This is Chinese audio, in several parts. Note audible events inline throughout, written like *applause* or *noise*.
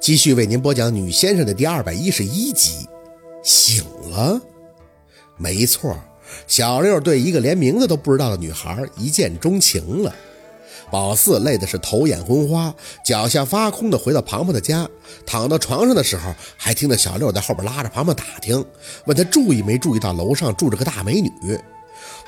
继续为您播讲《女先生》的第二百一十一集。醒了，没错，小六对一个连名字都不知道的女孩一见钟情了。宝四累的是头眼昏花，脚下发空的回到庞庞的家，躺到床上的时候，还听到小六在后边拉着庞庞打听，问他注意没注意到楼上住着个大美女。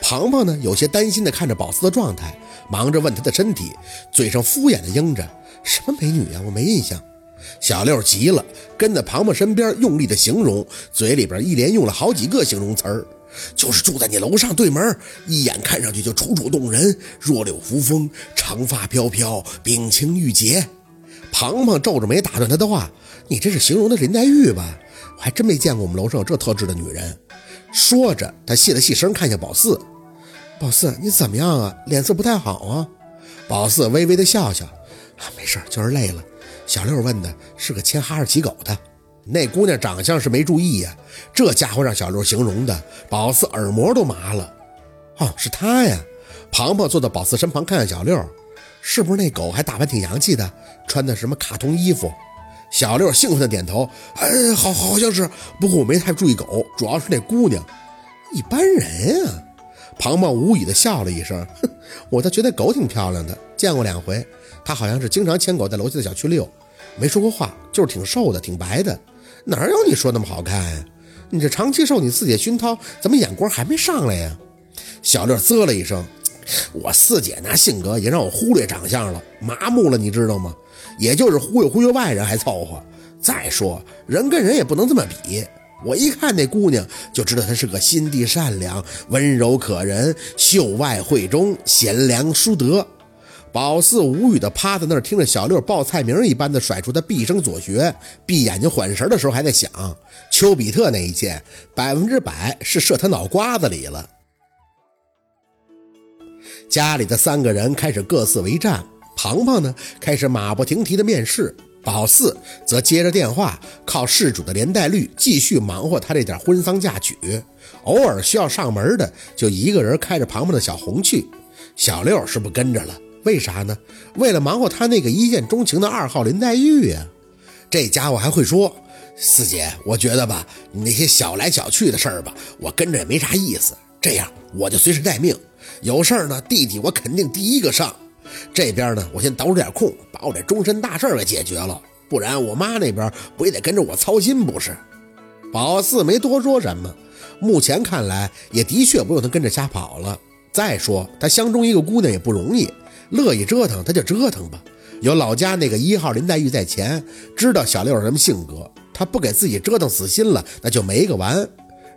庞庞呢，有些担心的看着宝四的状态，忙着问他的身体，嘴上敷衍的应着：“什么美女呀，我没印象。”小六急了，跟在庞庞身边用力的形容，嘴里边一连用了好几个形容词儿。就是住在你楼上对门，一眼看上去就楚楚动人，弱柳扶风，长发飘飘，冰清玉洁。庞庞皱着眉打断他的话：“你这是形容的林黛玉吧？我还真没见过我们楼上有这特质的女人。”说着，他细了细声看向宝四：“宝四，你怎么样啊？脸色不太好啊？”宝四微微的笑笑：“啊，没事，就是累了。”小六问的是个牵哈士奇狗的。那姑娘长相是没注意呀，这家伙让小六形容的，宝四耳膜都麻了。哦，是她呀。庞庞坐在宝四身旁，看看小六，是不是那狗还打扮挺洋气的，穿的什么卡通衣服？小六兴奋的点头，哎，好，好像是。不过我没太注意狗，主要是那姑娘，一般人啊。庞庞无语的笑了一声，哼，我倒觉得狗挺漂亮的，见过两回。他好像是经常牵狗在楼下的小区溜，没说过话，就是挺瘦的，挺白的。哪有你说那么好看呀？你这长期受你四姐熏陶，怎么眼光还没上来呀？小六啧了一声，我四姐那性格也让我忽略长相了，麻木了，你知道吗？也就是忽悠忽悠外人还凑合。再说人跟人也不能这么比。我一看那姑娘就知道她是个心地善良、温柔可人、秀外慧中、贤良淑德。宝四无语的趴在那儿，听着小六报菜名一般的甩出他毕生所学，闭眼睛缓神的时候，还在想丘比特那一箭，百分之百是射他脑瓜子里了。家里的三个人开始各自为战，庞庞呢开始马不停蹄的面试，宝四则接着电话，靠事主的连带率继续忙活他这点婚丧嫁娶，偶尔需要上门的，就一个人开着庞庞的小红去，小六是不跟着了。为啥呢？为了忙活他那个一见钟情的二号林黛玉呀！这家伙还会说：“四姐，我觉得吧，你那些小来小去的事儿吧，我跟着也没啥意思。这样，我就随时待命，有事儿呢，弟弟我肯定第一个上。这边呢，我先倒出点空，把我这终身大事给解决了，不然我妈那边不也得跟着我操心不是？”宝四没多说什么，目前看来也的确不用他跟着瞎跑了。再说他相中一个姑娘也不容易。乐意折腾他就折腾吧，有老家那个一号林黛玉在前，知道小六什么性格，他不给自己折腾死心了，那就没个完。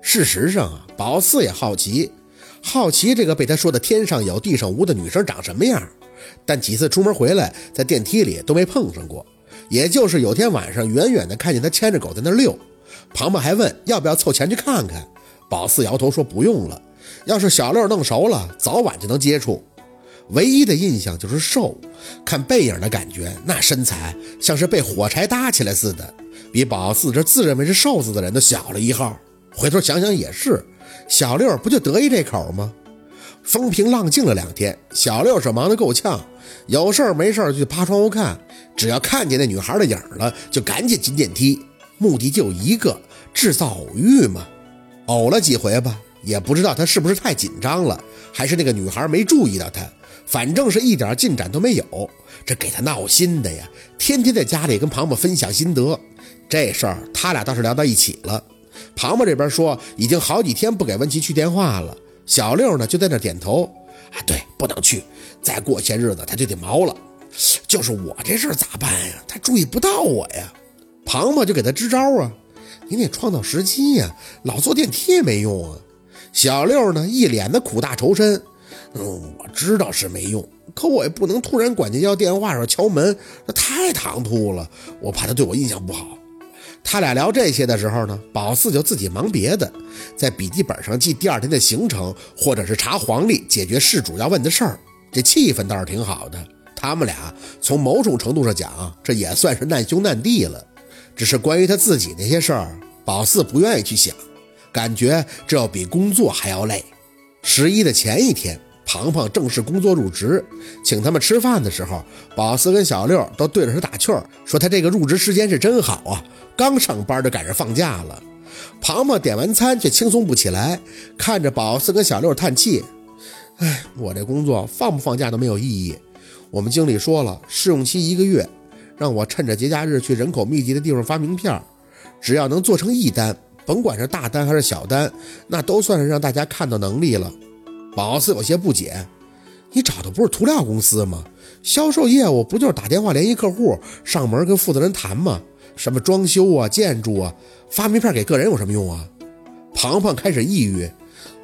事实上啊，宝四也好奇，好奇这个被他说的天上有地上无的女生长什么样，但几次出门回来，在电梯里都没碰上过，也就是有天晚上远远的看见他牵着狗在那遛，庞庞还问要不要凑钱去看看，宝四摇头说不用了，要是小六弄熟了，早晚就能接触。唯一的印象就是瘦，看背影的感觉，那身材像是被火柴搭起来似的，比宝四这自认为是瘦子的人都小了一号。回头想想也是，小六不就得意这口吗？风平浪静了两天，小六是忙得够呛，有事儿没事儿就趴窗户看，只要看见那女孩的影了，就赶紧进电梯，目的就一个，制造偶遇嘛。偶了几回吧，也不知道他是不是太紧张了，还是那个女孩没注意到他。反正是一点进展都没有，这给他闹心的呀！天天在家里跟庞博分享心得，这事儿他俩倒是聊到一起了。庞博这边说已经好几天不给文琪去电话了，小六呢就在那点头。啊，对，不能去，再过些日子他就得毛了。就是我这事儿咋办呀？他注意不到我呀。庞庞就给他支招啊，你得创造时机呀，老坐电梯也没用啊。小六呢一脸的苦大仇深。嗯，我知道是没用，可我也不能突然管家要电话时候敲门，那太唐突了。我怕他对我印象不好。他俩聊这些的时候呢，宝四就自己忙别的，在笔记本上记第二天的行程，或者是查黄历解决事主要问的事儿。这气氛倒是挺好的。他们俩从某种程度上讲，这也算是难兄难弟了。只是关于他自己那些事儿，宝四不愿意去想，感觉这要比工作还要累。十一的前一天。庞庞正式工作入职，请他们吃饭的时候，宝四跟小六都对着他打趣儿，说他这个入职时间是真好啊，刚上班就赶上放假了。庞庞点完餐却轻松不起来，看着宝四跟小六叹气：“哎，我这工作放不放假都没有意义。我们经理说了，试用期一个月，让我趁着节假日去人口密集的地方发名片，只要能做成一单，甭管是大单还是小单，那都算是让大家看到能力了。”宝四有些不解：“你找的不是涂料公司吗？销售业务不就是打电话联系客户，上门跟负责人谈吗？什么装修啊、建筑啊，发名片给个人有什么用啊？”庞庞开始抑郁：“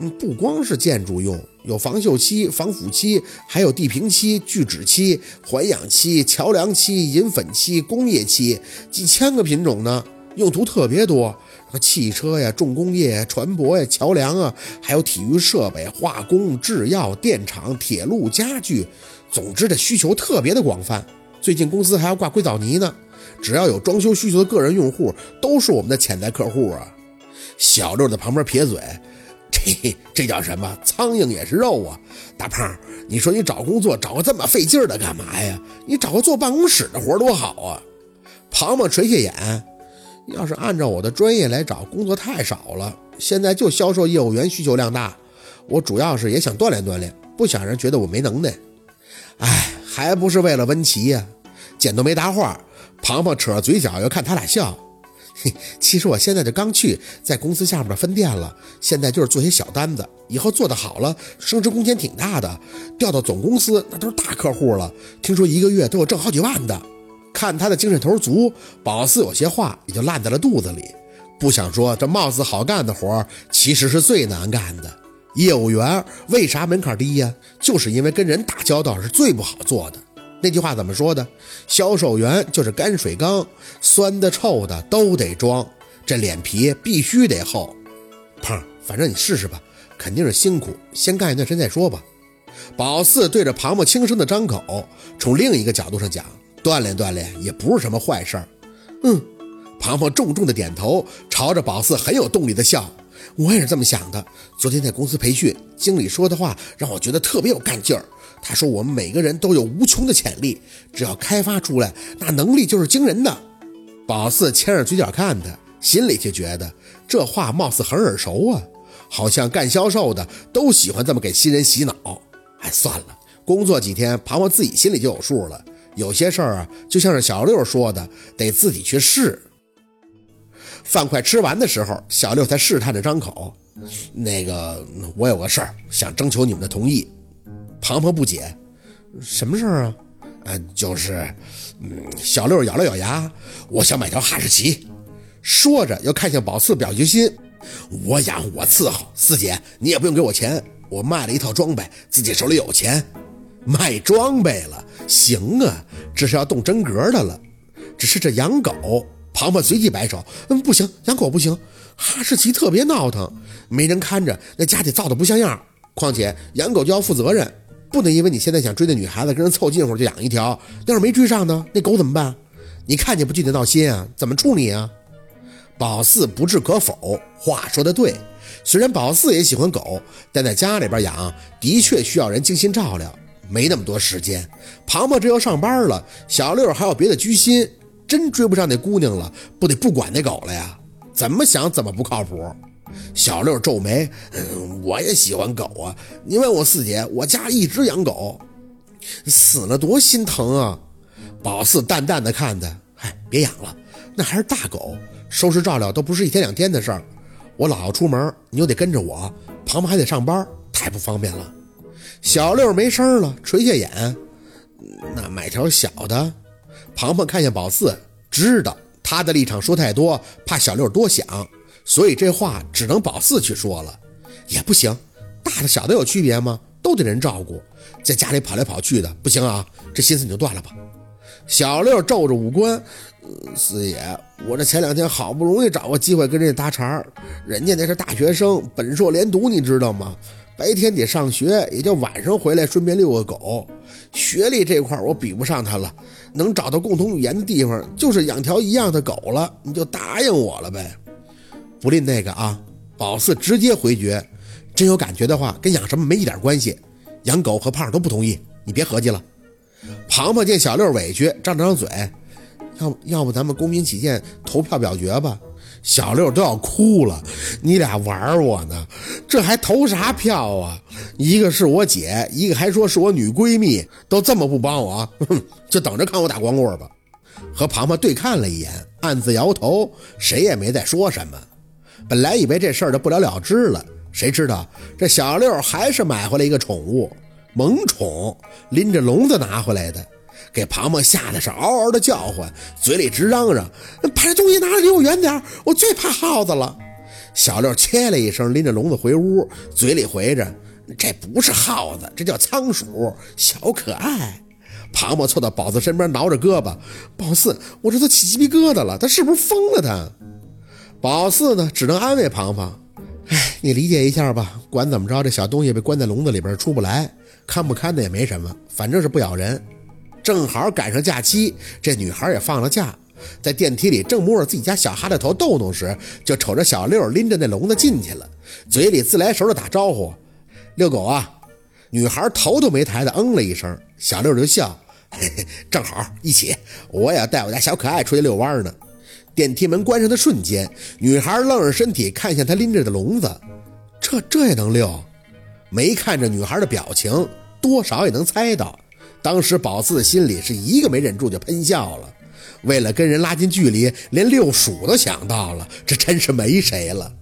嗯，不光是建筑用，有防锈漆、防腐漆，还有地坪漆、聚酯漆、环氧漆、桥梁漆、银粉漆、工业漆，几千个品种呢，用途特别多。”和汽车呀、重工业、船舶呀、桥梁啊，还有体育设备、化工、制药、电厂、铁路、家具，总之这需求特别的广泛。最近公司还要挂硅藻泥呢，只要有装修需求的个人用户，都是我们的潜在客户啊。小六在旁边撇嘴：“ *laughs* 这这叫什么？苍蝇也是肉啊！大胖，你说你找工作找个这么费劲的干嘛呀？你找个坐办公室的活多好啊！”庞庞垂下眼。要是按照我的专业来找工作太少了，现在就销售业务员需求量大，我主要是也想锻炼锻炼，不想让人觉得我没能耐。哎，还不是为了温琪呀！简都没答话，庞庞扯着嘴角要看他俩笑。*laughs* 嘿，其实我现在就刚去，在公司下面的分店了，现在就是做些小单子，以后做得好了，升职空间挺大的，调到总公司那都是大客户了，听说一个月都有挣好几万的。看他的精神头足，宝四有些话也就烂在了肚子里，不想说这貌似好干的活其实是最难干的。业务员为啥门槛低呀？就是因为跟人打交道是最不好做的。那句话怎么说的？销售员就是泔水缸，酸的臭的都得装，这脸皮必须得厚。胖，反正你试试吧，肯定是辛苦，先干一段时间再说吧。宝四对着庞庞轻声的张口，从另一个角度上讲。锻炼锻炼也不是什么坏事儿，嗯，庞庞重重的点头，朝着宝四很有动力的笑。我也是这么想的。昨天在公司培训，经理说的话让我觉得特别有干劲儿。他说我们每个人都有无穷的潜力，只要开发出来，那能力就是惊人的。宝四牵着嘴角看他，心里却觉得这话貌似很耳熟啊，好像干销售的都喜欢这么给新人洗脑。哎，算了，工作几天，庞庞自己心里就有数了。有些事儿啊，就像是小六说的，得自己去试。饭快吃完的时候，小六才试探着张口：“那个，我有个事儿想征求你们的同意。”庞庞不解：“什么事儿啊？”“呃，就是……嗯。”小六咬了咬牙：“我想买条哈士奇。”说着又看向宝四，表决心：“我养我伺候，四姐你也不用给我钱，我卖了一套装备，自己手里有钱。”卖装备了，行啊，这是要动真格的了。只是这养狗，庞庞随即摆手，嗯，不行，养狗不行。哈士奇特别闹腾，没人看着，那家得造的不像样。况且养狗就要负责任，不能因为你现在想追的女孩子跟人凑近乎就养一条，要是没追上呢，那狗怎么办？你看见不就得闹心啊？怎么处理啊？宝四不置可否，话说的对，虽然宝四也喜欢狗，但在家里边养的确需要人精心照料。没那么多时间，庞庞这要上班了，小六还有别的居心，真追不上那姑娘了，不得不管那狗了呀？怎么想怎么不靠谱。小六皱眉，嗯，我也喜欢狗啊。你问我四姐，我家一直养狗，死了多心疼啊。宝四淡淡的看他，嗨，别养了，那还是大狗，收拾照料都不是一天两天的事儿。我老要出门，你又得跟着我，庞庞还得上班，太不方便了。小六没声了，垂下眼。那买条小的。庞庞看见宝四，知道他的立场说太多，怕小六多想，所以这话只能宝四去说了。也不行，大的小的有区别吗？都得人照顾，在家里跑来跑去的不行啊。这心思你就断了吧。小六皱着五官，四爷，我这前两天好不容易找个机会跟人家搭茬，人家那是大学生，本硕连读，你知道吗？白天得上学，也就晚上回来顺便遛个狗。学历这块我比不上他了，能找到共同语言的地方就是养条一样的狗了。你就答应我了呗，不吝那个啊。宝四直接回绝，真有感觉的话，跟养什么没一点关系。养狗和胖都不同意，你别合计了。庞庞见小六委屈，张张嘴，要不要不咱们公平起见，投票表决吧。小六都要哭了，你俩玩我呢？这还投啥票啊？一个是我姐，一个还说是我女闺蜜，都这么不帮我，哼，就等着看我打光棍吧。和庞庞对看了一眼，暗自摇头，谁也没再说什么。本来以为这事儿就不了了之了，谁知道这小六还是买回来一个宠物，萌宠，拎着笼子拿回来的。给庞庞吓得是嗷嗷的叫唤，嘴里直嚷嚷：“把这东西拿来，离我远点！我最怕耗子了。”小六切了一声，拎着笼子回屋，嘴里回着：“这不是耗子，这叫仓鼠，小可爱。”庞庞凑到宝四身边，挠着胳膊：“宝四，我这都起鸡皮疙瘩了，他是不是疯了？他？”宝四呢，只能安慰庞庞：“哎，你理解一下吧。管怎么着，这小东西被关在笼子里边出不来，看不看的也没什么，反正是不咬人。”正好赶上假期，这女孩也放了假，在电梯里正摸着自己家小哈的头逗弄时，就瞅着小六拎着那笼子进去了，嘴里自来熟的打招呼：“遛狗啊！”女孩头都没抬的嗯了一声，小六就笑：“嘿嘿，正好一起，我也要带我家小可爱出去遛弯呢。”电梯门关上的瞬间，女孩愣着身体看向他拎着的笼子，这这也能遛？没看着女孩的表情，多少也能猜到。当时宝四心里是一个没忍住就喷笑了，为了跟人拉近距离，连六鼠都想到了，这真是没谁了。